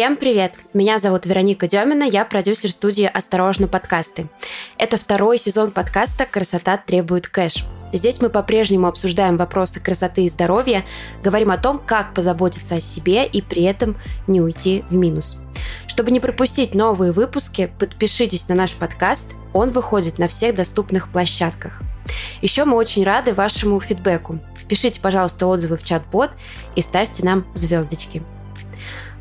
Всем привет! Меня зовут Вероника Демина, я продюсер студии «Осторожно, подкасты». Это второй сезон подкаста «Красота требует кэш». Здесь мы по-прежнему обсуждаем вопросы красоты и здоровья, говорим о том, как позаботиться о себе и при этом не уйти в минус. Чтобы не пропустить новые выпуски, подпишитесь на наш подкаст, он выходит на всех доступных площадках. Еще мы очень рады вашему фидбэку. Пишите, пожалуйста, отзывы в чат-бот и ставьте нам звездочки.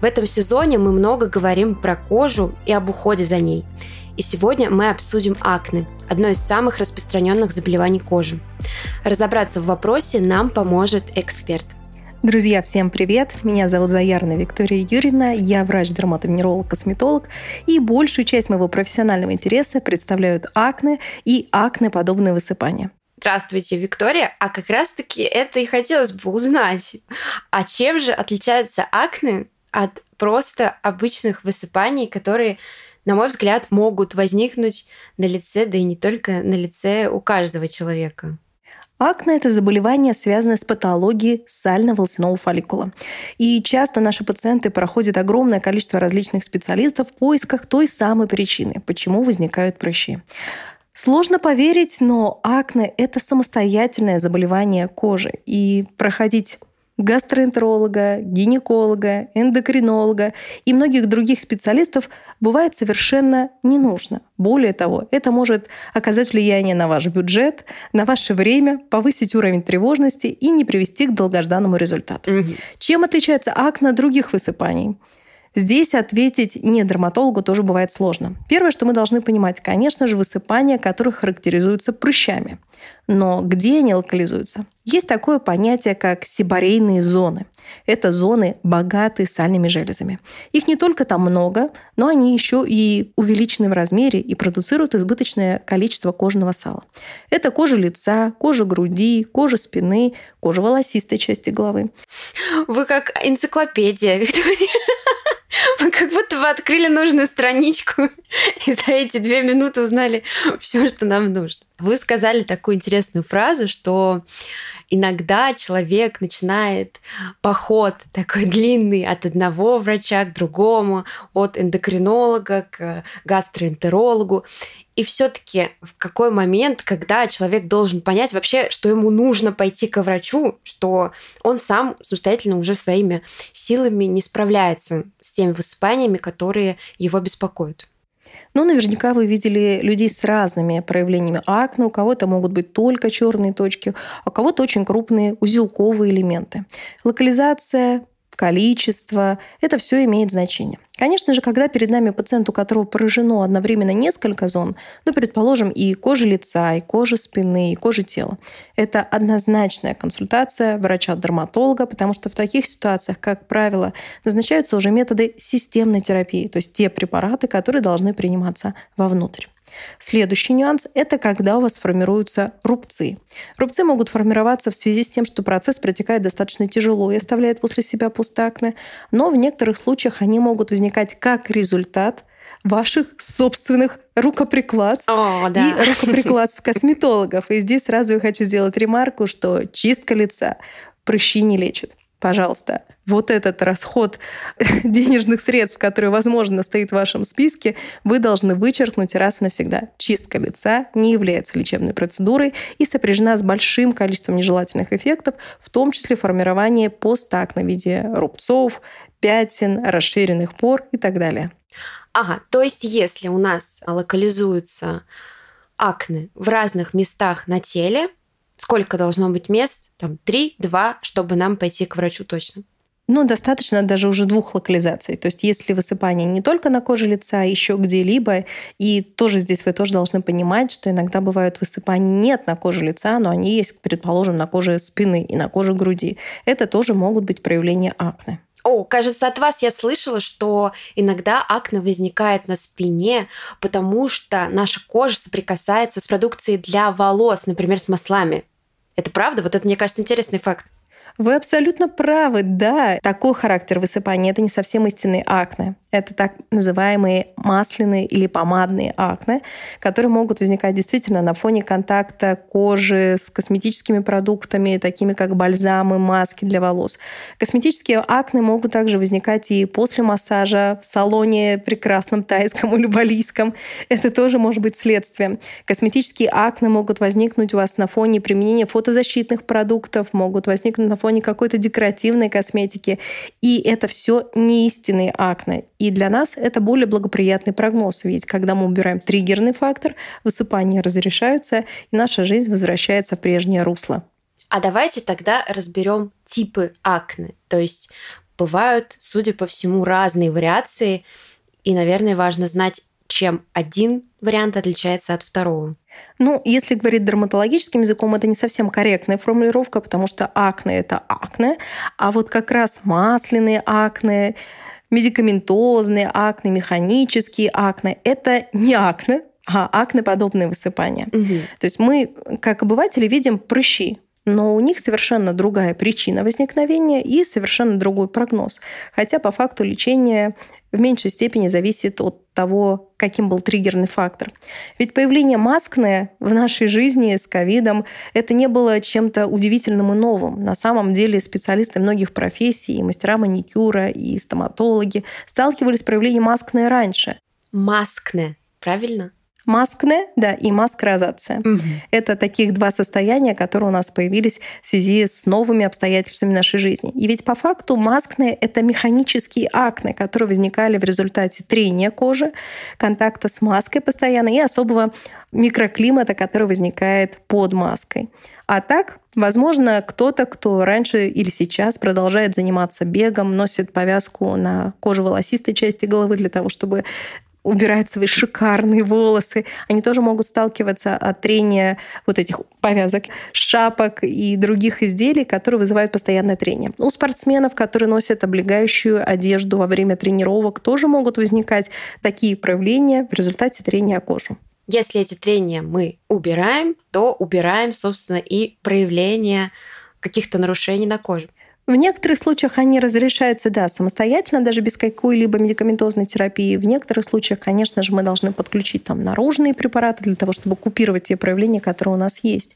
В этом сезоне мы много говорим про кожу и об уходе за ней. И сегодня мы обсудим акне, одно из самых распространенных заболеваний кожи. Разобраться в вопросе нам поможет эксперт. Друзья, всем привет! Меня зовут Заярна Виктория Юрьевна, я врач-дерматовенеролог, косметолог, и большую часть моего профессионального интереса представляют акне и акне-подобные высыпания. Здравствуйте, Виктория. А как раз-таки это и хотелось бы узнать. А чем же отличается акне от просто обычных высыпаний, которые, на мой взгляд, могут возникнуть на лице, да и не только на лице у каждого человека. Акне – это заболевание, связанное с патологией сально-волосяного фолликула. И часто наши пациенты проходят огромное количество различных специалистов в поисках той самой причины, почему возникают прыщи. Сложно поверить, но акне – это самостоятельное заболевание кожи. И проходить гастроэнтеролога, гинеколога, эндокринолога и многих других специалистов бывает совершенно не нужно. Более того, это может оказать влияние на ваш бюджет, на ваше время, повысить уровень тревожности и не привести к долгожданному результату. Угу. Чем отличается акне от других высыпаний? Здесь ответить не дерматологу тоже бывает сложно. Первое, что мы должны понимать, конечно же, высыпания, которые характеризуются прыщами. Но где они локализуются? Есть такое понятие, как сибарейные зоны. Это зоны, богатые сальными железами. Их не только там много, но они еще и увеличены в размере и продуцируют избыточное количество кожного сала. Это кожа лица, кожа груди, кожа спины, кожа волосистой части головы. Вы как энциклопедия, Виктория. Как будто бы открыли нужную страничку и за эти две минуты узнали все, что нам нужно. Вы сказали такую интересную фразу, что иногда человек начинает поход такой длинный от одного врача к другому, от эндокринолога к гастроэнтерологу. И все-таки в какой момент, когда человек должен понять вообще, что ему нужно пойти к врачу, что он сам самостоятельно уже своими силами не справляется с теми высыпаниями, которые его беспокоят. Ну, наверняка вы видели людей с разными проявлениями акне. У кого-то могут быть только черные точки, а у кого-то очень крупные узелковые элементы. Локализация количество, это все имеет значение. Конечно же, когда перед нами пациент, у которого поражено одновременно несколько зон, ну, предположим, и кожа лица, и кожа спины, и кожа тела, это однозначная консультация врача-дерматолога, потому что в таких ситуациях, как правило, назначаются уже методы системной терапии, то есть те препараты, которые должны приниматься вовнутрь. Следующий нюанс – это когда у вас формируются рубцы. Рубцы могут формироваться в связи с тем, что процесс протекает достаточно тяжело и оставляет после себя пустакне, но в некоторых случаях они могут возникать как результат ваших собственных рукоприкладств О, да. и рукоприкладств косметологов. И здесь сразу я хочу сделать ремарку, что чистка лица прыщи не лечит пожалуйста, вот этот расход денежных средств, который, возможно, стоит в вашем списке, вы должны вычеркнуть раз и навсегда. Чистка лица не является лечебной процедурой и сопряжена с большим количеством нежелательных эффектов, в том числе формирование постакне в виде рубцов, пятен, расширенных пор и так далее. Ага, то есть если у нас локализуются акне в разных местах на теле, сколько должно быть мест? Там три, два, чтобы нам пойти к врачу точно. Ну, достаточно даже уже двух локализаций. То есть если высыпание не только на коже лица, еще где-либо, и тоже здесь вы тоже должны понимать, что иногда бывают высыпания нет на коже лица, но они есть, предположим, на коже спины и на коже груди. Это тоже могут быть проявления акне. О, кажется, от вас я слышала, что иногда акне возникает на спине, потому что наша кожа соприкасается с продукцией для волос, например, с маслами. Это правда? Вот это, мне кажется, интересный факт. Вы абсолютно правы, да. Такой характер высыпания – это не совсем истинные акне. Это так называемые масляные или помадные акне, которые могут возникать действительно на фоне контакта кожи с косметическими продуктами, такими как бальзамы, маски для волос. Косметические акне могут также возникать и после массажа в салоне прекрасном тайском или балийском. Это тоже может быть следствием. Косметические акне могут возникнуть у вас на фоне применения фотозащитных продуктов, могут возникнуть на фоне фоне какой-то декоративной косметики. И это все не истинные акне. И для нас это более благоприятный прогноз. Ведь когда мы убираем триггерный фактор, высыпания разрешаются, и наша жизнь возвращается в прежнее русло. А давайте тогда разберем типы акне. То есть бывают, судя по всему, разные вариации. И, наверное, важно знать, чем один вариант отличается от второго. Ну, если говорить дерматологическим языком, это не совсем корректная формулировка, потому что акне – это акне, а вот как раз масляные акне, медикаментозные акне, механические акне – это не акне, а акне-подобные высыпания. Угу. То есть мы, как обыватели, видим прыщи, но у них совершенно другая причина возникновения и совершенно другой прогноз. Хотя по факту лечение в меньшей степени зависит от того, каким был триггерный фактор. Ведь появление маскны в нашей жизни с ковидом это не было чем-то удивительным и новым. На самом деле специалисты многих профессий, и мастера маникюра, и стоматологи сталкивались с проявлением маскны раньше. Маскне, правильно? Маскне, да, и маскрозация. Угу. Это таких два состояния, которые у нас появились в связи с новыми обстоятельствами нашей жизни. И ведь по факту маскне — это механические акне, которые возникали в результате трения кожи, контакта с маской постоянно и особого микроклимата, который возникает под маской. А так, возможно, кто-то, кто раньше или сейчас продолжает заниматься бегом, носит повязку на коже волосистой части головы для того, чтобы убирают свои шикарные волосы, они тоже могут сталкиваться от трения вот этих повязок, шапок и других изделий, которые вызывают постоянное трение. У спортсменов, которые носят облегающую одежду во время тренировок, тоже могут возникать такие проявления в результате трения кожу. Если эти трения мы убираем, то убираем, собственно, и проявление каких-то нарушений на коже. В некоторых случаях они разрешаются, да, самостоятельно, даже без какой-либо медикаментозной терапии. В некоторых случаях, конечно же, мы должны подключить там наружные препараты для того, чтобы купировать те проявления, которые у нас есть.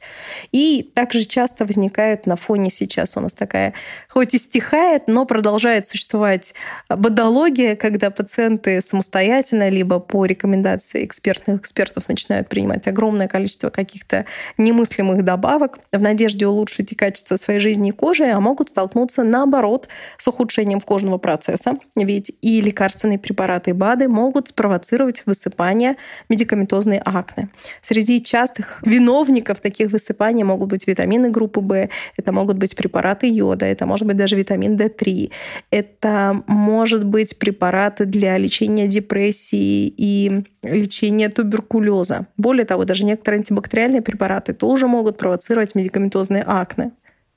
И также часто возникают на фоне сейчас у нас такая, хоть и стихает, но продолжает существовать бодология, когда пациенты самостоятельно, либо по рекомендации экспертных экспертов начинают принимать огромное количество каких-то немыслимых добавок в надежде улучшить и качество своей жизни и кожи, а могут столкнуться столкнуться, наоборот, с ухудшением кожного процесса. Ведь и лекарственные препараты, и БАДы могут спровоцировать высыпание медикаментозной акне. Среди частых виновников таких высыпаний могут быть витамины группы В, это могут быть препараты йода, это может быть даже витамин D3, это может быть препараты для лечения депрессии и лечения туберкулеза. Более того, даже некоторые антибактериальные препараты тоже могут провоцировать медикаментозные акне.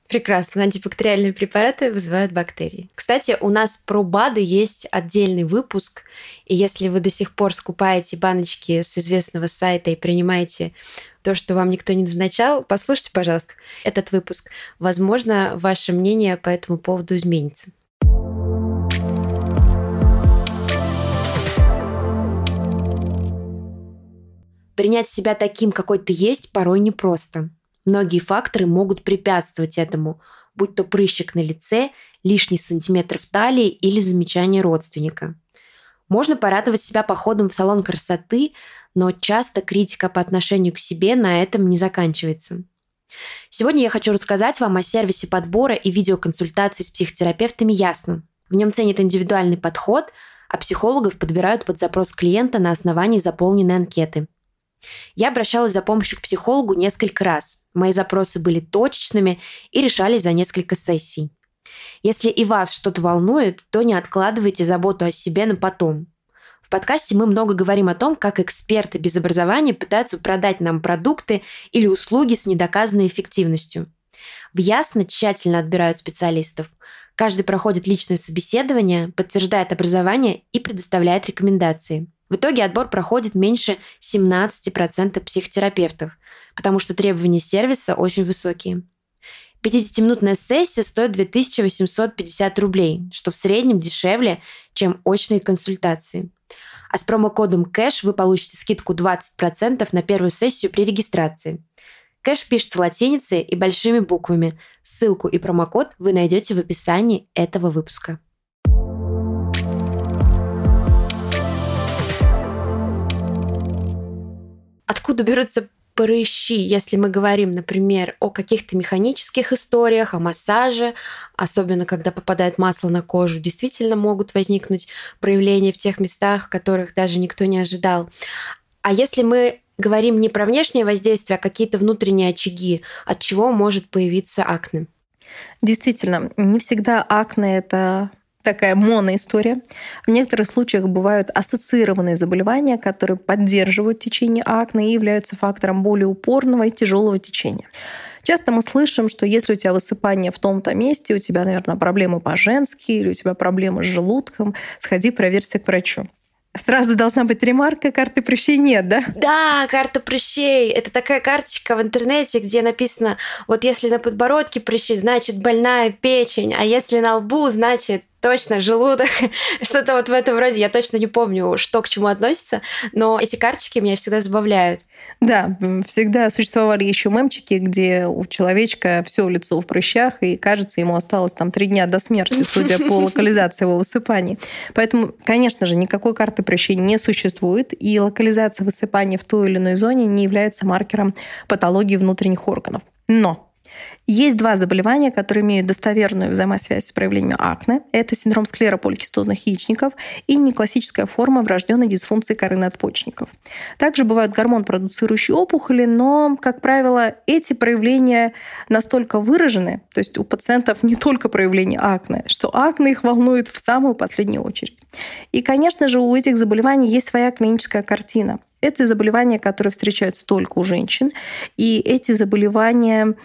Прекрасно. Антибактериальные препараты вызывают бактерии. Кстати, у нас про БАДы есть отдельный выпуск. И если вы до сих пор скупаете баночки с известного сайта и принимаете то, что вам никто не назначал, послушайте, пожалуйста, этот выпуск. Возможно, ваше мнение по этому поводу изменится. Принять себя таким, какой ты есть, порой непросто. Многие факторы могут препятствовать этому, будь то прыщик на лице, лишний сантиметр в талии или замечание родственника. Можно порадовать себя походом в салон красоты, но часто критика по отношению к себе на этом не заканчивается. Сегодня я хочу рассказать вам о сервисе подбора и видеоконсультаций с психотерапевтами «Ясно». В нем ценят индивидуальный подход, а психологов подбирают под запрос клиента на основании заполненной анкеты – я обращалась за помощью к психологу несколько раз. Мои запросы были точечными и решались за несколько сессий. Если и вас что-то волнует, то не откладывайте заботу о себе на потом. В подкасте мы много говорим о том, как эксперты без образования пытаются продать нам продукты или услуги с недоказанной эффективностью. В Ясно тщательно отбирают специалистов. Каждый проходит личное собеседование, подтверждает образование и предоставляет рекомендации – в итоге отбор проходит меньше 17% психотерапевтов, потому что требования сервиса очень высокие. 50-минутная сессия стоит 2850 рублей, что в среднем дешевле, чем очные консультации. А с промокодом кэш вы получите скидку 20% на первую сессию при регистрации. Кэш пишется латиницей и большими буквами. Ссылку и промокод вы найдете в описании этого выпуска. Откуда берутся прыщи, если мы говорим, например, о каких-то механических историях, о массаже, особенно когда попадает масло на кожу, действительно могут возникнуть проявления в тех местах, которых даже никто не ожидал. А если мы говорим не про внешнее воздействие, а какие-то внутренние очаги, от чего может появиться акне? Действительно, не всегда акне это такая моноистория. В некоторых случаях бывают ассоциированные заболевания, которые поддерживают течение акне и являются фактором более упорного и тяжелого течения. Часто мы слышим, что если у тебя высыпание в том-то месте, у тебя, наверное, проблемы по-женски или у тебя проблемы с желудком, сходи, проверься к врачу. Сразу должна быть ремарка, карты прыщей нет, да? Да, карта прыщей. Это такая карточка в интернете, где написано, вот если на подбородке прыщи, значит больная печень, а если на лбу, значит точно, желудок, что-то вот в этом роде. Я точно не помню, что к чему относится, но эти карточки меня всегда забавляют. Да, всегда существовали еще мемчики, где у человечка все лицо в прыщах, и кажется, ему осталось там три дня до смерти, судя по локализации его высыпаний. Поэтому, конечно же, никакой карты прыщей не существует, и локализация высыпаний в той или иной зоне не является маркером патологии внутренних органов. Но есть два заболевания, которые имеют достоверную взаимосвязь с проявлением акне. Это синдром склера поликистозных яичников и неклассическая форма врожденной дисфункции коры надпочечников. Также бывают гормон-продуцирующие опухоли, но, как правило, эти проявления настолько выражены, то есть у пациентов не только проявление акне, что акне их волнует в самую последнюю очередь. И, конечно же, у этих заболеваний есть своя клиническая картина. Это заболевания, которые встречаются только у женщин, и эти заболевания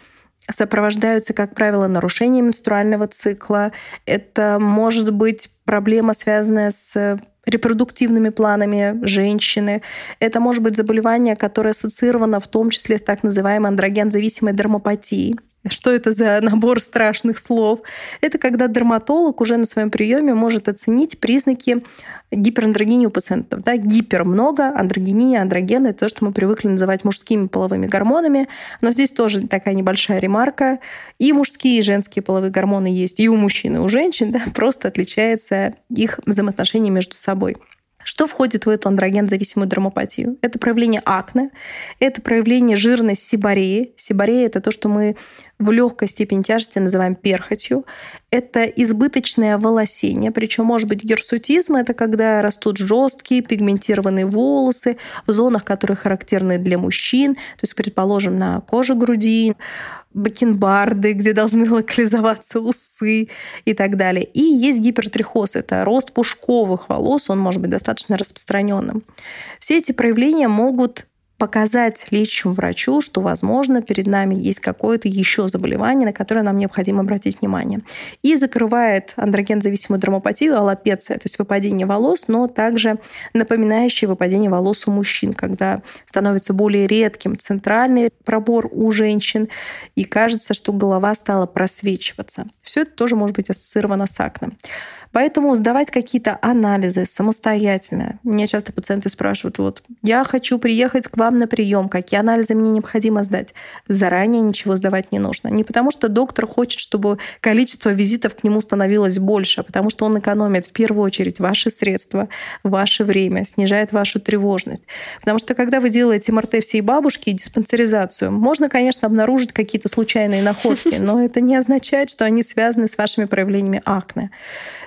сопровождаются, как правило, нарушением менструального цикла. Это может быть проблема, связанная с репродуктивными планами женщины. Это может быть заболевание, которое ассоциировано в том числе с так называемой андроген-зависимой дермопатией. Что это за набор страшных слов? Это когда дерматолог уже на своем приеме может оценить признаки гиперандрогении у пациентов. Да? Гипер много, андрогения, андрогены — то, что мы привыкли называть мужскими половыми гормонами. Но здесь тоже такая небольшая ремарка. И мужские, и женские половые гормоны есть и у мужчин, и у женщин. Да? Просто отличается их взаимоотношения между собой. Что входит в эту андроген-зависимую дермопатию? Это проявление акне, это проявление жирной сибареи. Сибарея – это то, что мы в легкой степени тяжести называем перхотью. Это избыточное волосение, причем может быть герсутизм, это когда растут жесткие пигментированные волосы в зонах, которые характерны для мужчин, то есть, предположим, на коже груди, бакенбарды, где должны локализоваться усы и так далее. И есть гипертрихоз, это рост пушковых волос, он может быть достаточно распространенным. Все эти проявления могут показать лечащему врачу, что, возможно, перед нами есть какое-то еще заболевание, на которое нам необходимо обратить внимание. И закрывает андроген-зависимую дермопатию, аллопеция, то есть выпадение волос, но также напоминающее выпадение волос у мужчин, когда становится более редким центральный пробор у женщин, и кажется, что голова стала просвечиваться. Все это тоже может быть ассоциировано с акне. Поэтому сдавать какие-то анализы самостоятельно. Меня часто пациенты спрашивают, вот, я хочу приехать к вам на прием, какие анализы мне необходимо сдать. Заранее ничего сдавать не нужно. Не потому, что доктор хочет, чтобы количество визитов к нему становилось больше, а потому что он экономит в первую очередь ваши средства, ваше время, снижает вашу тревожность. Потому что когда вы делаете МРТ всей бабушки и диспансеризацию, можно, конечно, обнаружить какие-то случайные находки, но это не означает, что они связаны с вашими проявлениями акне.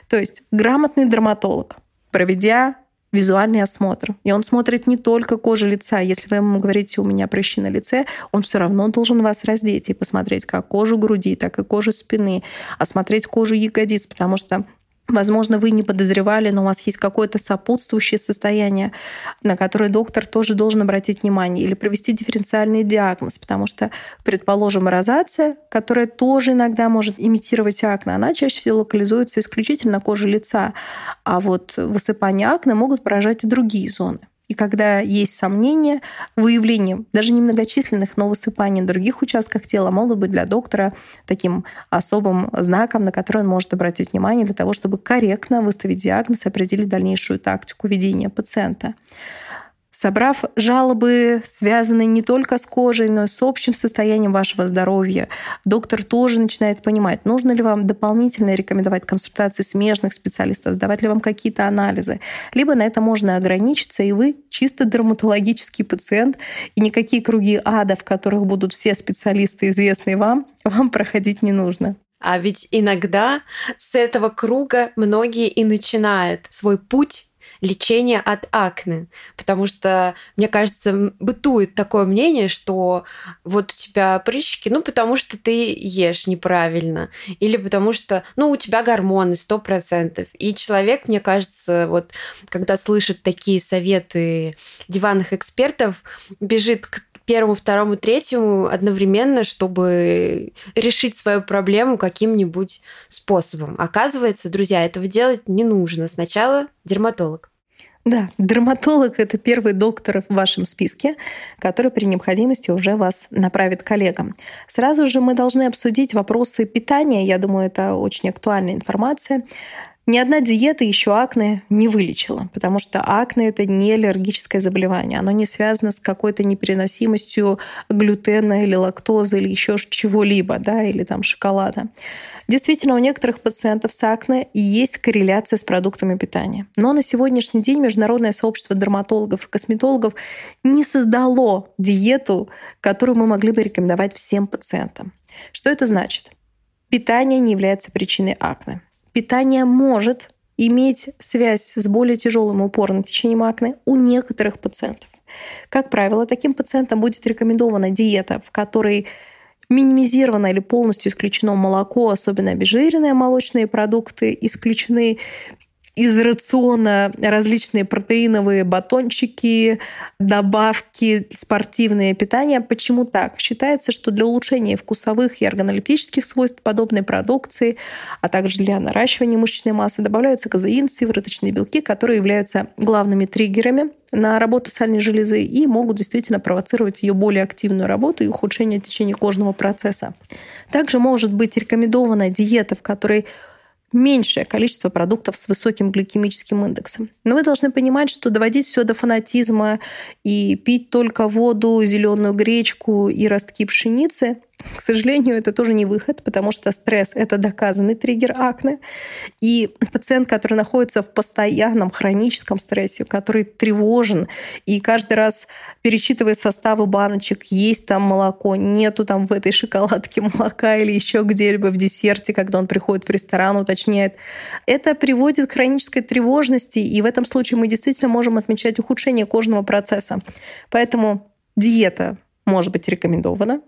То есть грамотный дерматолог, проведя визуальный осмотр. И он смотрит не только кожу лица. Если вы ему говорите, у меня прыщи на лице, он все равно должен вас раздеть и посмотреть как кожу груди, так и кожу спины, осмотреть кожу ягодиц, потому что Возможно, вы не подозревали, но у вас есть какое-то сопутствующее состояние, на которое доктор тоже должен обратить внимание, или провести дифференциальный диагноз, потому что, предположим, розация, которая тоже иногда может имитировать акне, она чаще всего локализуется исключительно на коже лица, а вот высыпание акне могут поражать и другие зоны. И когда есть сомнения, выявление даже немногочисленных, но высыпаний на других участках тела могут быть для доктора таким особым знаком, на который он может обратить внимание для того, чтобы корректно выставить диагноз и определить дальнейшую тактику ведения пациента. Собрав жалобы, связанные не только с кожей, но и с общим состоянием вашего здоровья, доктор тоже начинает понимать, нужно ли вам дополнительно рекомендовать консультации смежных специалистов, сдавать ли вам какие-то анализы. Либо на это можно ограничиться, и вы чисто дерматологический пациент, и никакие круги ада, в которых будут все специалисты, известные вам, вам проходить не нужно. А ведь иногда с этого круга многие и начинают свой путь лечение от акне. Потому что, мне кажется, бытует такое мнение, что вот у тебя прыщики, ну, потому что ты ешь неправильно, или потому что, ну, у тебя гормоны сто процентов. И человек, мне кажется, вот когда слышит такие советы диванных экспертов, бежит к первому, второму, третьему одновременно, чтобы решить свою проблему каким-нибудь способом. Оказывается, друзья, этого делать не нужно. Сначала дерматолог. Да, дерматолог – это первый доктор в вашем списке, который при необходимости уже вас направит к коллегам. Сразу же мы должны обсудить вопросы питания. Я думаю, это очень актуальная информация. Ни одна диета еще акне не вылечила, потому что акне это не аллергическое заболевание. Оно не связано с какой-то непереносимостью глютена или лактозы или еще чего-либо, да, или там шоколада. Действительно, у некоторых пациентов с акне есть корреляция с продуктами питания. Но на сегодняшний день Международное сообщество дерматологов и косметологов не создало диету, которую мы могли бы рекомендовать всем пациентам. Что это значит? Питание не является причиной акне питание может иметь связь с более тяжелым упорным течением акне у некоторых пациентов. Как правило, таким пациентам будет рекомендована диета, в которой минимизировано или полностью исключено молоко, особенно обезжиренные молочные продукты, исключены из рациона различные протеиновые батончики, добавки, спортивное питание. Почему так? Считается, что для улучшения вкусовых и органолептических свойств подобной продукции, а также для наращивания мышечной массы добавляются казеин, сывороточные белки, которые являются главными триггерами на работу сальной железы и могут действительно провоцировать ее более активную работу и ухудшение течения кожного процесса. Также может быть рекомендована диета, в которой меньшее количество продуктов с высоким гликемическим индексом. Но вы должны понимать, что доводить все до фанатизма и пить только воду, зеленую гречку и ростки пшеницы к сожалению, это тоже не выход, потому что стресс — это доказанный триггер акне. И пациент, который находится в постоянном хроническом стрессе, который тревожен и каждый раз перечитывает составы баночек, есть там молоко, нету там в этой шоколадке молока или еще где-либо в десерте, когда он приходит в ресторан, уточняет, это приводит к хронической тревожности, и в этом случае мы действительно можем отмечать ухудшение кожного процесса. Поэтому диета может быть рекомендована,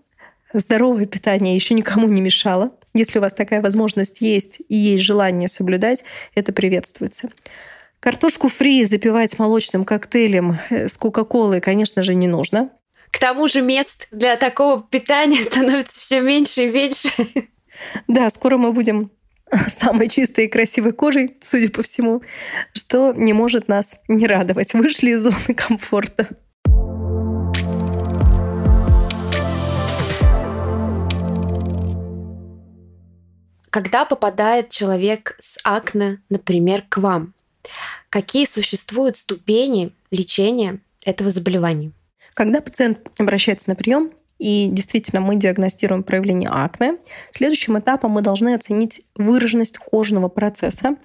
здоровое питание еще никому не мешало. Если у вас такая возможность есть и есть желание соблюдать, это приветствуется. Картошку фри запивать молочным коктейлем э, с Кока-Колой, конечно же, не нужно. К тому же мест для такого питания становится все меньше и меньше. Да, скоро мы будем самой чистой и красивой кожей, судя по всему, что не может нас не радовать. Вышли из зоны комфорта. Когда попадает человек с акне, например, к вам, какие существуют ступени лечения этого заболевания? Когда пациент обращается на прием, и действительно мы диагностируем проявление акне, следующим этапом мы должны оценить выраженность кожного процесса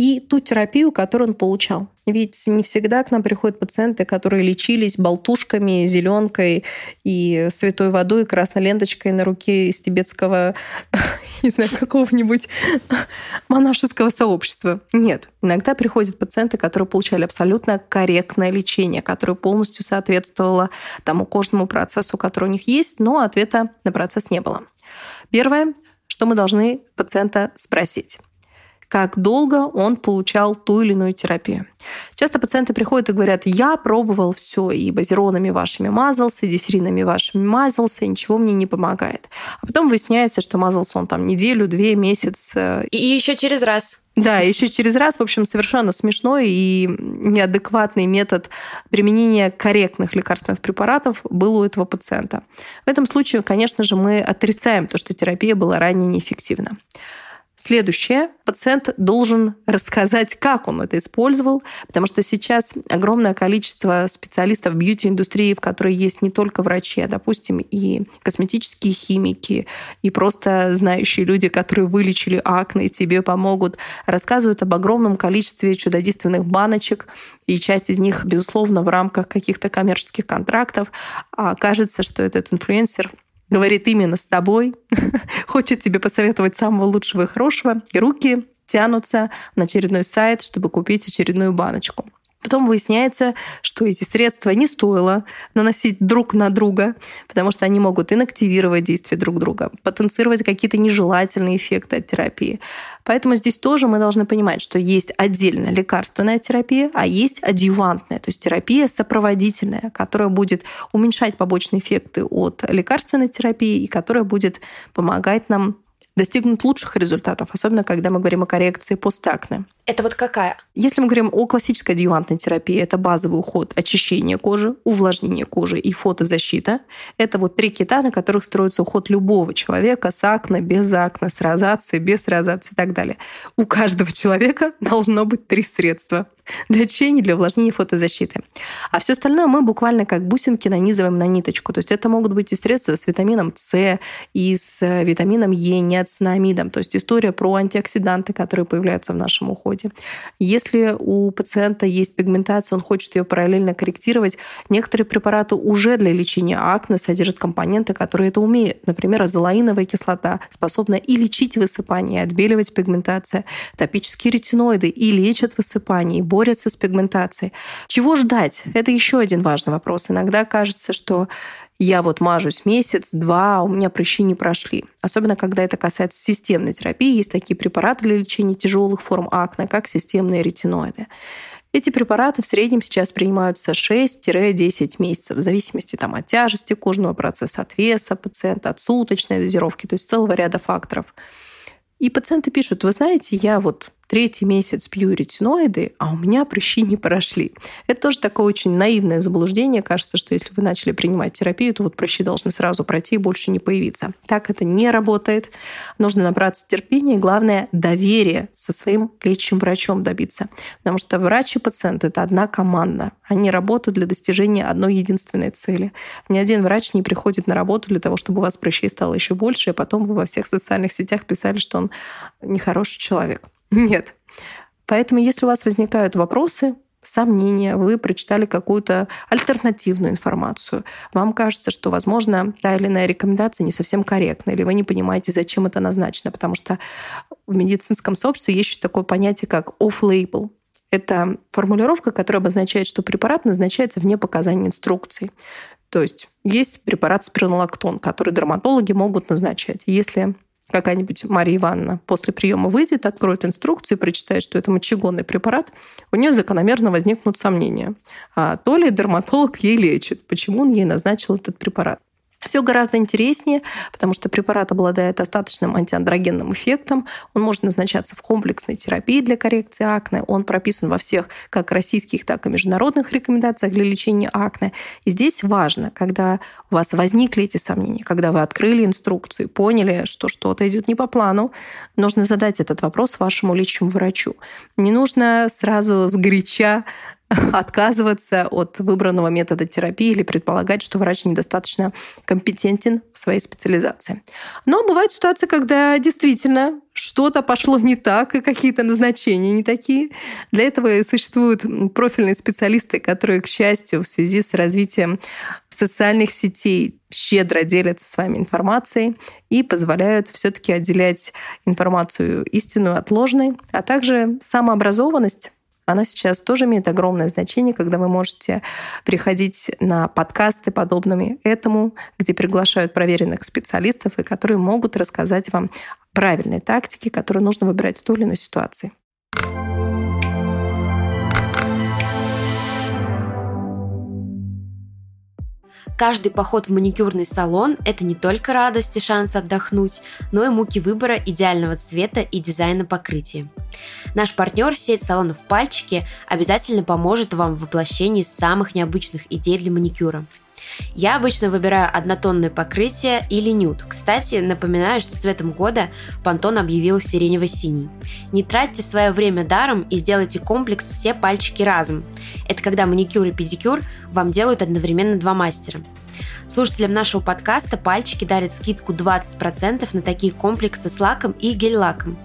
и ту терапию, которую он получал. Ведь не всегда к нам приходят пациенты, которые лечились болтушками, зеленкой и святой водой, красной ленточкой на руке из тибетского, не знаю, какого-нибудь монашеского сообщества. Нет. Иногда приходят пациенты, которые получали абсолютно корректное лечение, которое полностью соответствовало тому кожному процессу, который у них есть, но ответа на процесс не было. Первое, что мы должны пациента спросить как долго он получал ту или иную терапию. Часто пациенты приходят и говорят, я пробовал все, и базиронами вашими мазался, и диферинами вашими мазался, и ничего мне не помогает. А потом выясняется, что мазался он там неделю, две, месяц. И еще через раз. Да, еще через раз, в общем, совершенно смешной и неадекватный метод применения корректных лекарственных препаратов был у этого пациента. В этом случае, конечно же, мы отрицаем то, что терапия была ранее неэффективна. Следующее. Пациент должен рассказать, как он это использовал, потому что сейчас огромное количество специалистов бьюти-индустрии, в которой есть не только врачи, а, допустим, и косметические химики, и просто знающие люди, которые вылечили акне и тебе помогут, рассказывают об огромном количестве чудодейственных баночек, и часть из них, безусловно, в рамках каких-то коммерческих контрактов. А кажется, что этот инфлюенсер говорит именно с тобой, хочет тебе посоветовать самого лучшего и хорошего, и руки тянутся на очередной сайт, чтобы купить очередную баночку. Потом выясняется, что эти средства не стоило наносить друг на друга, потому что они могут инактивировать действие друг друга, потенцировать какие-то нежелательные эффекты от терапии. Поэтому здесь тоже мы должны понимать, что есть отдельная лекарственная терапия, а есть адъювантная, то есть терапия сопроводительная, которая будет уменьшать побочные эффекты от лекарственной терапии и которая будет помогать нам достигнуть лучших результатов, особенно когда мы говорим о коррекции постакне. Это вот какая? Если мы говорим о классической адъювантной терапии, это базовый уход, очищение кожи, увлажнение кожи и фотозащита. Это вот три кита, на которых строится уход любого человека с акне, без акне, с розацией, без розации и так далее. У каждого человека должно быть три средства для очищения, для увлажнения фотозащиты. А все остальное мы буквально как бусинки нанизываем на ниточку. То есть это могут быть и средства с витамином С, и с витамином Е, неоцинамидом. То есть история про антиоксиданты, которые появляются в нашем уходе. Если у пациента есть пигментация, он хочет ее параллельно корректировать, некоторые препараты уже для лечения акне содержат компоненты, которые это умеют. Например, азолаиновая кислота способна и лечить высыпание, и отбеливать пигментацию. Топические ретиноиды и лечат высыпание, и борются с пигментацией. Чего ждать? Это еще один важный вопрос. Иногда кажется, что я вот мажусь месяц-два, у меня прыщи не прошли. Особенно, когда это касается системной терапии. Есть такие препараты для лечения тяжелых форм акне, как системные ретиноиды. Эти препараты в среднем сейчас принимаются 6-10 месяцев, в зависимости там, от тяжести кожного процесса, от веса пациента, от суточной дозировки, то есть целого ряда факторов. И пациенты пишут, вы знаете, я вот третий месяц пью ретиноиды, а у меня прыщи не прошли. Это тоже такое очень наивное заблуждение. Кажется, что если вы начали принимать терапию, то вот прыщи должны сразу пройти и больше не появиться. Так это не работает. Нужно набраться терпения и, главное, доверие со своим лечащим врачом добиться. Потому что врач и пациент — это одна команда. Они работают для достижения одной единственной цели. Ни один врач не приходит на работу для того, чтобы у вас прыщей стало еще больше, и потом вы во всех социальных сетях писали, что он нехороший человек. Нет. Поэтому, если у вас возникают вопросы, сомнения, вы прочитали какую-то альтернативную информацию, вам кажется, что, возможно, та или иная рекомендация не совсем корректна, или вы не понимаете, зачем это назначено, потому что в медицинском сообществе есть еще такое понятие, как off-label. Это формулировка, которая обозначает, что препарат назначается вне показаний инструкции. То есть есть препарат спирнолактон, который дерматологи могут назначать. Если какая-нибудь Мария Ивановна после приема выйдет, откроет инструкцию прочитает, что это мочегонный препарат, у нее закономерно возникнут сомнения. А то ли дерматолог ей лечит, почему он ей назначил этот препарат. Все гораздо интереснее, потому что препарат обладает достаточным антиандрогенным эффектом. Он может назначаться в комплексной терапии для коррекции акне. Он прописан во всех как российских, так и международных рекомендациях для лечения акне. И здесь важно, когда у вас возникли эти сомнения, когда вы открыли инструкцию, поняли, что что-то идет не по плану, нужно задать этот вопрос вашему лечащему врачу. Не нужно сразу сгоряча отказываться от выбранного метода терапии или предполагать, что врач недостаточно компетентен в своей специализации. Но бывают ситуации, когда действительно что-то пошло не так, и какие-то назначения не такие. Для этого и существуют профильные специалисты, которые, к счастью, в связи с развитием социальных сетей щедро делятся с вами информацией и позволяют все-таки отделять информацию истинную от ложной, а также самообразованность она сейчас тоже имеет огромное значение, когда вы можете приходить на подкасты подобными этому, где приглашают проверенных специалистов и которые могут рассказать вам правильные тактики, которые нужно выбирать в той или иной ситуации. Каждый поход в маникюрный салон – это не только радость и шанс отдохнуть, но и муки выбора идеального цвета и дизайна покрытия. Наш партнер, сеть салонов «Пальчики», обязательно поможет вам в воплощении самых необычных идей для маникюра. Я обычно выбираю однотонное покрытие или нюд. Кстати, напоминаю, что цветом года Pantone объявил сиренево-синий. Не тратьте свое время даром и сделайте комплекс все пальчики разом. Это когда маникюр и педикюр вам делают одновременно два мастера. Слушателям нашего подкаста пальчики дарят скидку 20% на такие комплексы с лаком и гель-лаком.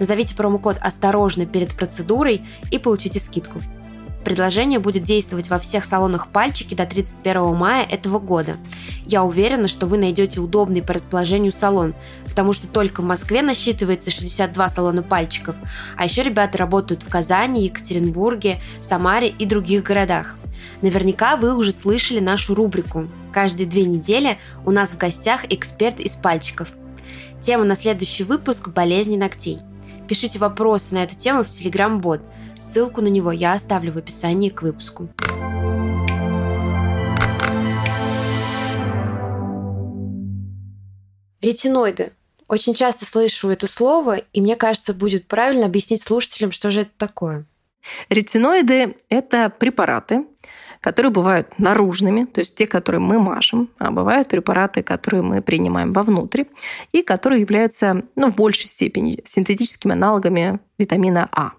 Назовите промокод «Осторожно» перед процедурой и получите скидку. Предложение будет действовать во всех салонах пальчики до 31 мая этого года. Я уверена, что вы найдете удобный по расположению салон, потому что только в Москве насчитывается 62 салона пальчиков, а еще ребята работают в Казани, Екатеринбурге, Самаре и других городах. Наверняка вы уже слышали нашу рубрику. Каждые две недели у нас в гостях эксперт из пальчиков. Тема на следующий выпуск – болезни ногтей. Пишите вопросы на эту тему в Telegram-бот – Ссылку на него я оставлю в описании к выпуску. Ретиноиды. Очень часто слышу это слово, и мне кажется, будет правильно объяснить слушателям, что же это такое. Ретиноиды – это препараты, которые бывают наружными, то есть те, которые мы мажем, а бывают препараты, которые мы принимаем вовнутрь, и которые являются ну, в большей степени синтетическими аналогами витамина А.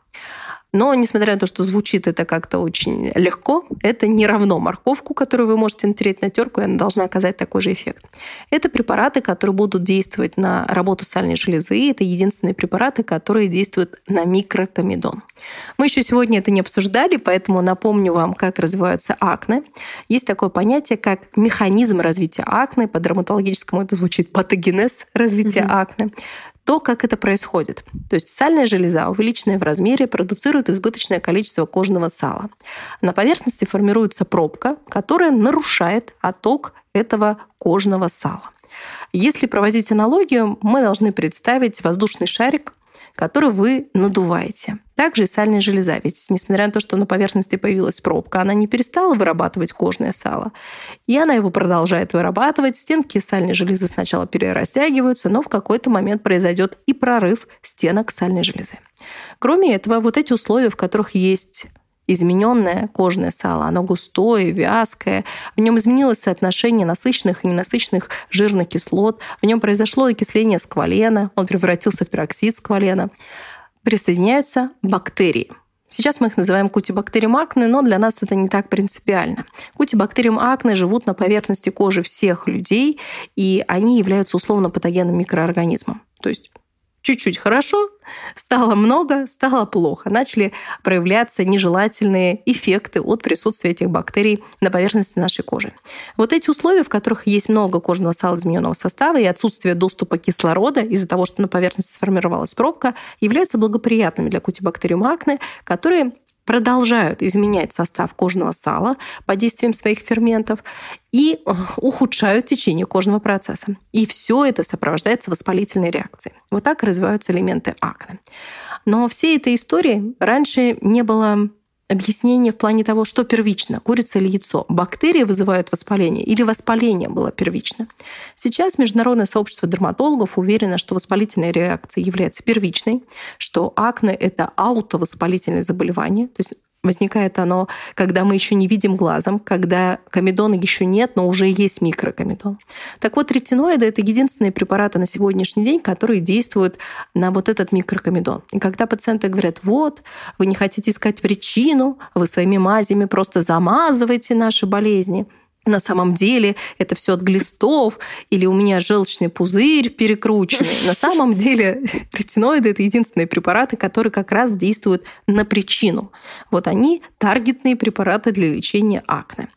Но, несмотря на то, что звучит это как-то очень легко, это не равно морковку, которую вы можете натереть на терку, и она должна оказать такой же эффект. Это препараты, которые будут действовать на работу сальной железы. Это единственные препараты, которые действуют на микрокомедон. Мы еще сегодня это не обсуждали, поэтому напомню вам, как развиваются акне. Есть такое понятие, как механизм развития акне. По дерматологическому это звучит патогенез развития mm-hmm. акне то, как это происходит. То есть сальная железа, увеличенная в размере, продуцирует избыточное количество кожного сала. На поверхности формируется пробка, которая нарушает отток этого кожного сала. Если проводить аналогию, мы должны представить воздушный шарик, который вы надуваете. Также и сальная железа. Ведь несмотря на то, что на поверхности появилась пробка, она не перестала вырабатывать кожное сало. И она его продолжает вырабатывать. Стенки сальной железы сначала перерастягиваются, но в какой-то момент произойдет и прорыв стенок сальной железы. Кроме этого, вот эти условия, в которых есть измененное кожное сало. Оно густое, вязкое. В нем изменилось соотношение насыщенных и ненасыщенных жирных кислот. В нем произошло окисление сквалена. Он превратился в пероксид сквалена. Присоединяются бактерии. Сейчас мы их называем кутибактериум акне, но для нас это не так принципиально. Кутибактериум акне живут на поверхности кожи всех людей, и они являются условно патогенным микроорганизмом. То есть чуть-чуть хорошо, стало много, стало плохо. Начали проявляться нежелательные эффекты от присутствия этих бактерий на поверхности нашей кожи. Вот эти условия, в которых есть много кожного сала измененного состава и отсутствие доступа кислорода из-за того, что на поверхности сформировалась пробка, являются благоприятными для кутибактериум акне, которые продолжают изменять состав кожного сала под действием своих ферментов и э, ухудшают течение кожного процесса. И все это сопровождается воспалительной реакцией. Вот так развиваются элементы акне. Но всей этой истории раньше не было объяснение в плане того, что первично, курица или яйцо. Бактерии вызывают воспаление или воспаление было первично. Сейчас международное сообщество дерматологов уверено, что воспалительная реакция является первичной, что акне — это аутовоспалительное заболевание, то есть Возникает оно, когда мы еще не видим глазом, когда комедона еще нет, но уже есть микрокомедон. Так вот, ретиноиды — это единственные препараты на сегодняшний день, которые действуют на вот этот микрокомедон. И когда пациенты говорят, вот, вы не хотите искать причину, вы своими мазями просто замазываете наши болезни — на самом деле это все от глистов, или у меня желчный пузырь перекрученный. На самом деле ретиноиды – это единственные препараты, которые как раз действуют на причину. Вот они – таргетные препараты для лечения акне.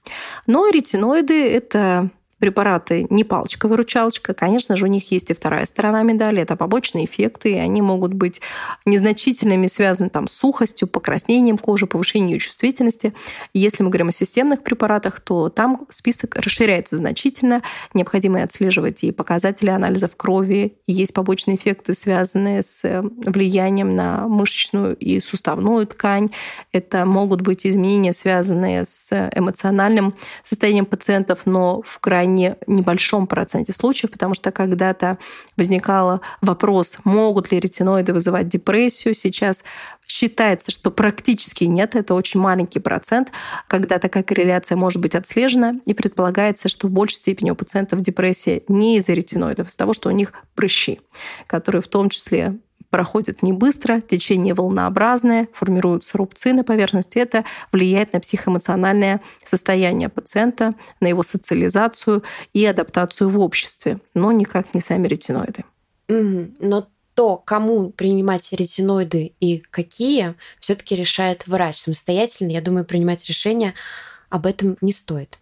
Но ретиноиды – это препараты не палочка-выручалочка. Конечно же, у них есть и вторая сторона медали. Это побочные эффекты, и они могут быть незначительными, связаны там, с сухостью, покраснением кожи, повышением чувствительности. Если мы говорим о системных препаратах, то там список расширяется значительно. Необходимо отслеживать и показатели анализов крови. Есть побочные эффекты, связанные с э, влиянием на мышечную и суставную ткань. Это могут быть изменения, связанные с эмоциональным состоянием пациентов, но в крайне не небольшом проценте случаев, потому что когда-то возникал вопрос, могут ли ретиноиды вызывать депрессию. Сейчас считается, что практически нет, это очень маленький процент, когда такая корреляция может быть отслежена, и предполагается, что в большей степени у пациентов депрессия не из-за ретиноидов, а из-за того, что у них прыщи, которые в том числе проходит не быстро, течение волнообразное, формируются рубцы на поверхности. Это влияет на психоэмоциональное состояние пациента, на его социализацию и адаптацию в обществе, но никак не сами ретиноиды. Mm, но то, кому принимать ретиноиды и какие, все-таки решает врач самостоятельно. Я думаю, принимать решение об этом не стоит.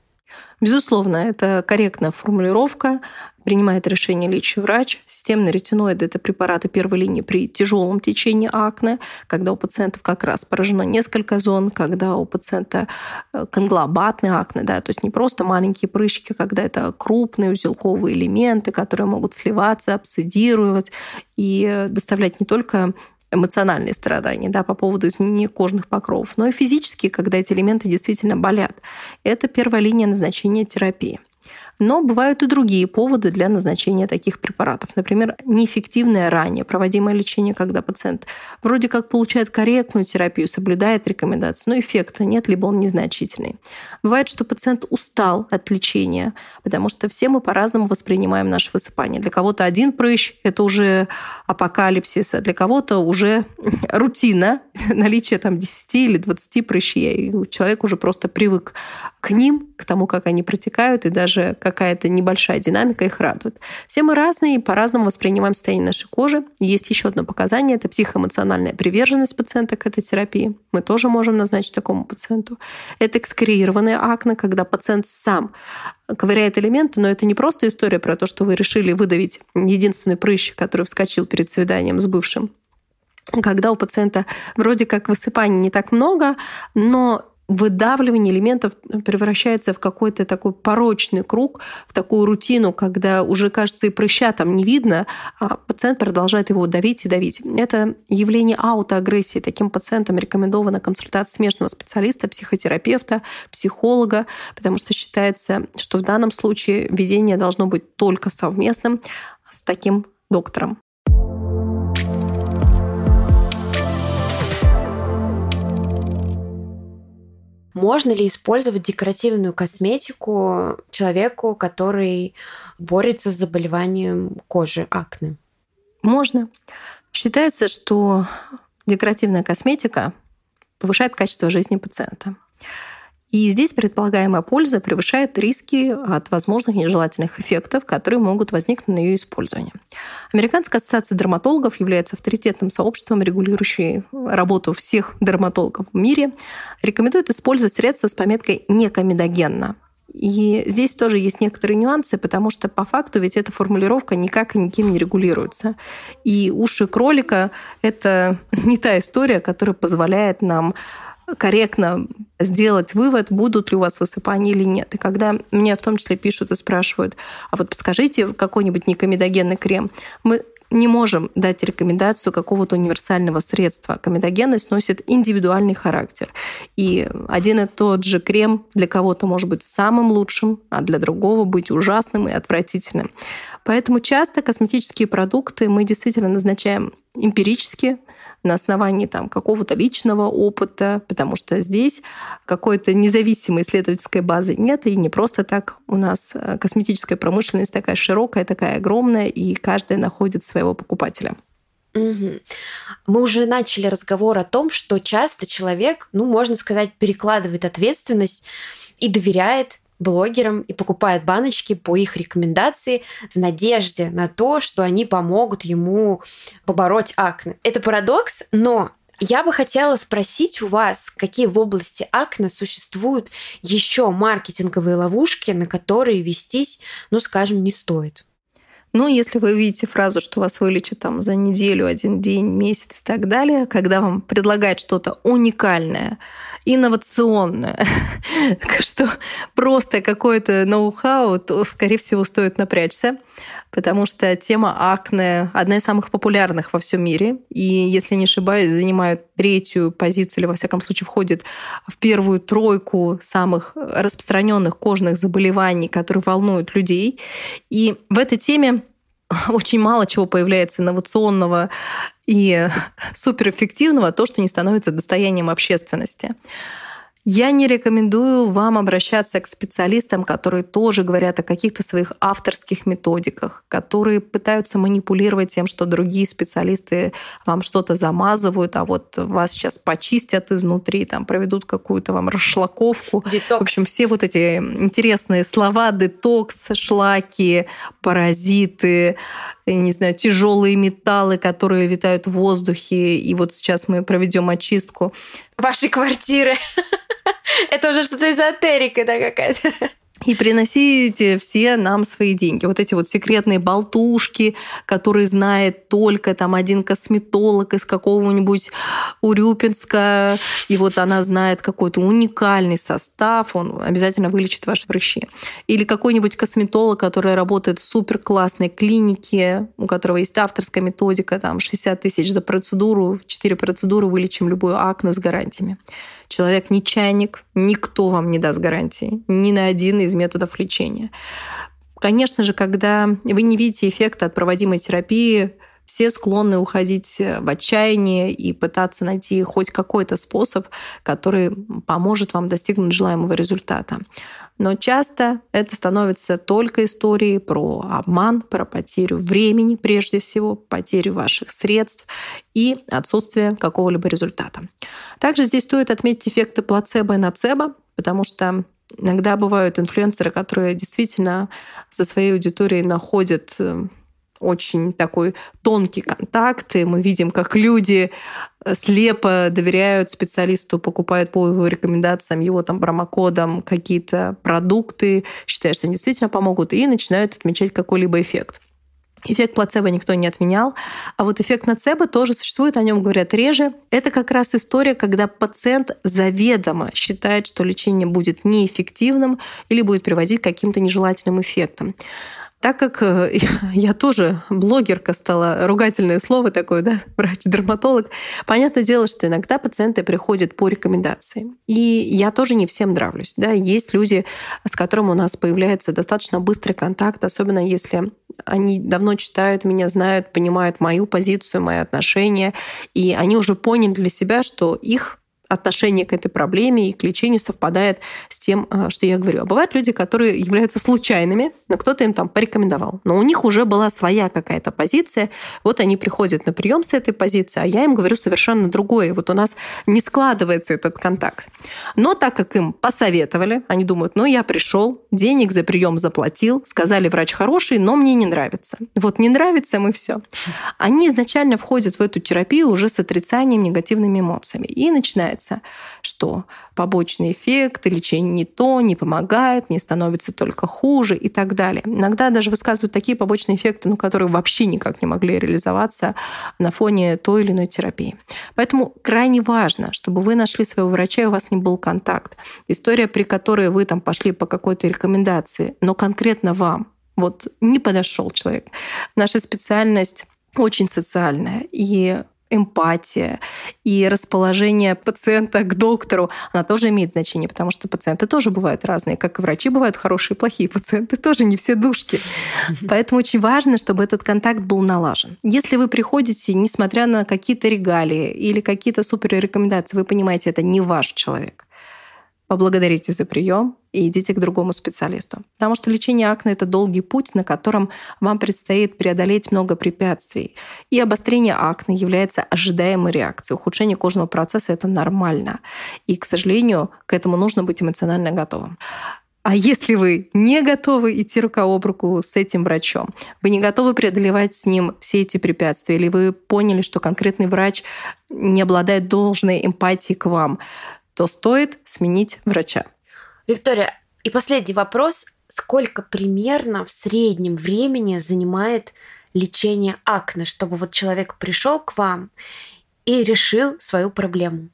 Безусловно, это корректная формулировка. Принимает решение лечащий врач. Системные ретиноиды – это препараты первой линии при тяжелом течении акне, когда у пациентов как раз поражено несколько зон, когда у пациента э, конглобатный акне, да, то есть не просто маленькие прыщики, когда это крупные узелковые элементы, которые могут сливаться, обсидировать и доставлять не только эмоциональные страдания да, по поводу изменения кожных покровов, но и физические, когда эти элементы действительно болят. Это первая линия назначения терапии. Но бывают и другие поводы для назначения таких препаратов. Например, неэффективное ранее проводимое лечение, когда пациент вроде как получает корректную терапию, соблюдает рекомендации, но эффекта нет, либо он незначительный. Бывает, что пациент устал от лечения, потому что все мы по-разному воспринимаем наше высыпание. Для кого-то один прыщ – это уже апокалипсис, а для кого-то уже рутина, наличие там 10 или 20 прыщей. И человек уже просто привык к ним, к тому, как они протекают, и даже какая-то небольшая динамика их радует. Все мы разные и по-разному воспринимаем состояние нашей кожи. Есть еще одно показание – это психоэмоциональная приверженность пациента к этой терапии. Мы тоже можем назначить такому пациенту. Это экскреированные акне, когда пациент сам ковыряет элементы, но это не просто история про то, что вы решили выдавить единственный прыщ, который вскочил перед свиданием с бывшим когда у пациента вроде как высыпаний не так много, но выдавливание элементов превращается в какой-то такой порочный круг, в такую рутину, когда уже, кажется, и прыща там не видно, а пациент продолжает его давить и давить. Это явление аутоагрессии. Таким пациентам рекомендована консультация смежного специалиста, психотерапевта, психолога, потому что считается, что в данном случае ведение должно быть только совместным с таким доктором. Можно ли использовать декоративную косметику человеку, который борется с заболеванием кожи, акне? Можно. Считается, что декоративная косметика повышает качество жизни пациента. И здесь предполагаемая польза превышает риски от возможных нежелательных эффектов, которые могут возникнуть на ее использовании. Американская ассоциация дерматологов является авторитетным сообществом, регулирующим работу всех дерматологов в мире, рекомендует использовать средства с пометкой «некомедогенно». И здесь тоже есть некоторые нюансы, потому что по факту ведь эта формулировка никак и никем не регулируется. И уши кролика — это не та история, которая позволяет нам корректно сделать вывод, будут ли у вас высыпания или нет. И когда мне в том числе пишут и спрашивают, а вот подскажите какой-нибудь некомедогенный крем, мы не можем дать рекомендацию какого-то универсального средства. Комедогенность носит индивидуальный характер. И один и тот же крем для кого-то может быть самым лучшим, а для другого быть ужасным и отвратительным. Поэтому часто косметические продукты мы действительно назначаем эмпирически, на основании там, какого-то личного опыта, потому что здесь какой-то независимой исследовательской базы нет, и не просто так у нас э, косметическая промышленность такая широкая, такая огромная, и каждая находит своего покупателя. Угу. Мы уже начали разговор о том, что часто человек, ну, можно сказать, перекладывает ответственность и доверяет блогерам и покупает баночки по их рекомендации в надежде на то, что они помогут ему побороть акне. Это парадокс, но Я бы хотела спросить у вас, какие в области акне существуют еще маркетинговые ловушки, на которые вестись, ну, скажем, не стоит. Ну, если вы видите фразу, что вас вылечат там за неделю, один день, месяц и так далее, когда вам предлагают что-то уникальное, инновационное, что просто какое-то ноу-хау, то, скорее всего, стоит напрячься, потому что тема акне одна из самых популярных во всем мире, и, если не ошибаюсь, занимает третью позицию, или, во всяком случае, входит в первую тройку самых распространенных кожных заболеваний, которые волнуют людей. И в этой теме очень мало чего появляется инновационного и суперэффективного, то, что не становится достоянием общественности. Я не рекомендую вам обращаться к специалистам, которые тоже говорят о каких-то своих авторских методиках, которые пытаются манипулировать тем, что другие специалисты вам что-то замазывают, а вот вас сейчас почистят изнутри, там проведут какую-то вам расшлаковку. Детокс. В общем, все вот эти интересные слова детокс, шлаки, паразиты, не знаю, тяжелые металлы, которые витают в воздухе, и вот сейчас мы проведем очистку. Вашей квартиры. Это уже что-то эзотерика, да, какая-то и приносите все нам свои деньги. Вот эти вот секретные болтушки, которые знает только там один косметолог из какого-нибудь Урюпинска, и вот она знает какой-то уникальный состав, он обязательно вылечит ваши прыщи. Или какой-нибудь косметолог, который работает в супер классной клинике, у которого есть авторская методика, там 60 тысяч за процедуру, 4 процедуры вылечим любую акне с гарантиями. Человек не чайник, никто вам не даст гарантии, ни на один из методов лечения. Конечно же, когда вы не видите эффекта от проводимой терапии, все склонны уходить в отчаяние и пытаться найти хоть какой-то способ, который поможет вам достигнуть желаемого результата. Но часто это становится только историей про обман, про потерю времени прежде всего, потерю ваших средств и отсутствие какого-либо результата. Также здесь стоит отметить эффекты плацебо и нацебо, потому что иногда бывают инфлюенсеры, которые действительно со своей аудиторией находят э, очень такой тонкий контакт, и мы видим, как люди э, слепо доверяют специалисту, покупают по его рекомендациям, его там промокодам какие-то продукты, считая, что они действительно помогут, и начинают отмечать какой-либо эффект. Эффект плацебо никто не отменял, а вот эффект нацебо тоже существует, о нем говорят реже. Это как раз история, когда пациент заведомо считает, что лечение будет неэффективным или будет приводить к каким-то нежелательным эффектам. Так как э, я тоже блогерка стала, ругательное слово такое, да, врач-дерматолог, понятное дело, что иногда пациенты приходят по рекомендации. И я тоже не всем нравлюсь. Да. Есть люди, с которыми у нас появляется достаточно быстрый контакт, особенно если они давно читают меня, знают, понимают мою позицию, мои отношения, и они уже поняли для себя, что их отношение к этой проблеме и к лечению совпадает с тем, э, что я говорю. А бывают люди, которые являются случайными, но кто-то им там порекомендовал. Но у них уже была своя какая-то позиция. Вот они приходят на прием с этой позиции, а я им говорю совершенно другое. Вот у нас не складывается этот контакт. Но так как им посоветовали, они думают, ну я пришел, денег за прием заплатил, сказали, врач хороший, но мне не нравится. Вот не нравится, мы все. Они изначально входят в эту терапию уже с отрицанием, негативными эмоциями. И начинает получается, что побочный эффект, лечение не то, не помогает, мне становится только хуже и так далее. Иногда даже высказывают такие побочные эффекты, ну, которые вообще никак не могли реализоваться на фоне той или иной терапии. Поэтому крайне важно, чтобы вы нашли своего врача, и у вас не был контакт. История, при которой вы там пошли по какой-то рекомендации, но конкретно вам вот не подошел человек. Наша специальность очень социальная. И эмпатия и расположение пациента к доктору, она тоже имеет значение, потому что пациенты тоже бывают разные. Как и врачи бывают хорошие и плохие пациенты, тоже не все душки. Поэтому очень важно, чтобы этот контакт был налажен. Если вы приходите, несмотря на какие-то регалии или какие-то супер рекомендации, вы понимаете, это не ваш человек, поблагодарите за прием и идите к другому специалисту. Потому что лечение акне — это долгий путь, на котором вам предстоит преодолеть много препятствий. И обострение акне является ожидаемой реакцией. Ухудшение кожного процесса — это нормально. И, к сожалению, к этому нужно быть эмоционально готовым. А если вы не готовы идти рука об руку с этим врачом, вы не готовы преодолевать с ним все эти препятствия, или вы поняли, что конкретный врач не обладает должной эмпатией к вам, то стоит сменить врача. Виктория, и последний вопрос. Сколько примерно в среднем времени занимает лечение акне, чтобы вот человек пришел к вам и решил свою проблему?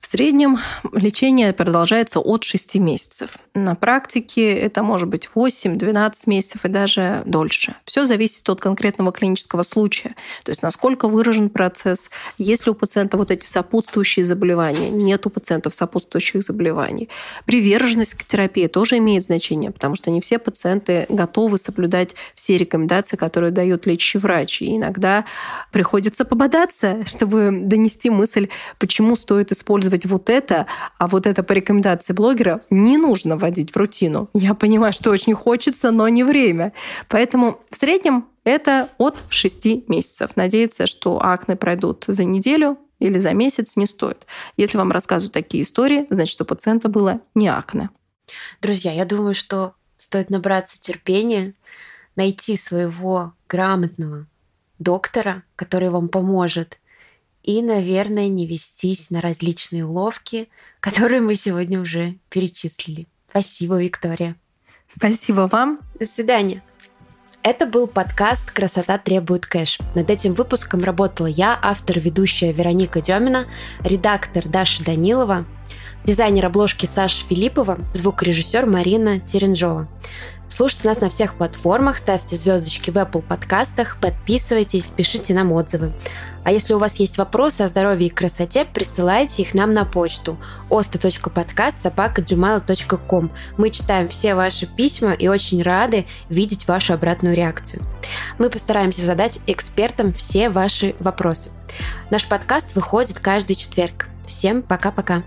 В среднем лечение продолжается от 6 месяцев. На практике это может быть 8-12 месяцев и даже дольше. Все зависит от конкретного клинического случая. То есть насколько выражен процесс, есть ли у пациента вот эти сопутствующие заболевания, нет у пациентов сопутствующих заболеваний. Приверженность к терапии тоже имеет значение, потому что не все пациенты готовы соблюдать все рекомендации, которые дает лечащий врач. И иногда приходится пободаться, чтобы донести мысль, почему стоит использовать использовать вот это, а вот это по рекомендации блогера не нужно вводить в рутину. Я понимаю, что очень хочется, но не время. Поэтому в среднем это от 6 месяцев. Надеяться, что акне пройдут за неделю или за месяц не стоит. Если вам рассказывают такие истории, значит, у пациента было не акне. Друзья, я думаю, что стоит набраться терпения, найти своего грамотного доктора, который вам поможет и, наверное, не вестись на различные уловки, которые мы сегодня уже перечислили. Спасибо, Виктория. Спасибо вам. До свидания. Это был подкаст «Красота требует кэш». Над этим выпуском работала я, автор ведущая Вероника Демина, редактор Даша Данилова, дизайнер обложки Саша Филиппова, звукорежиссер Марина Теренжова. Слушайте нас на всех платформах, ставьте звездочки в Apple подкастах, подписывайтесь, пишите нам отзывы. А если у вас есть вопросы о здоровье и красоте, присылайте их нам на почту osta.podcast.gmail.com. Мы читаем все ваши письма и очень рады видеть вашу обратную реакцию. Мы постараемся задать экспертам все ваши вопросы. Наш подкаст выходит каждый четверг. Всем пока-пока.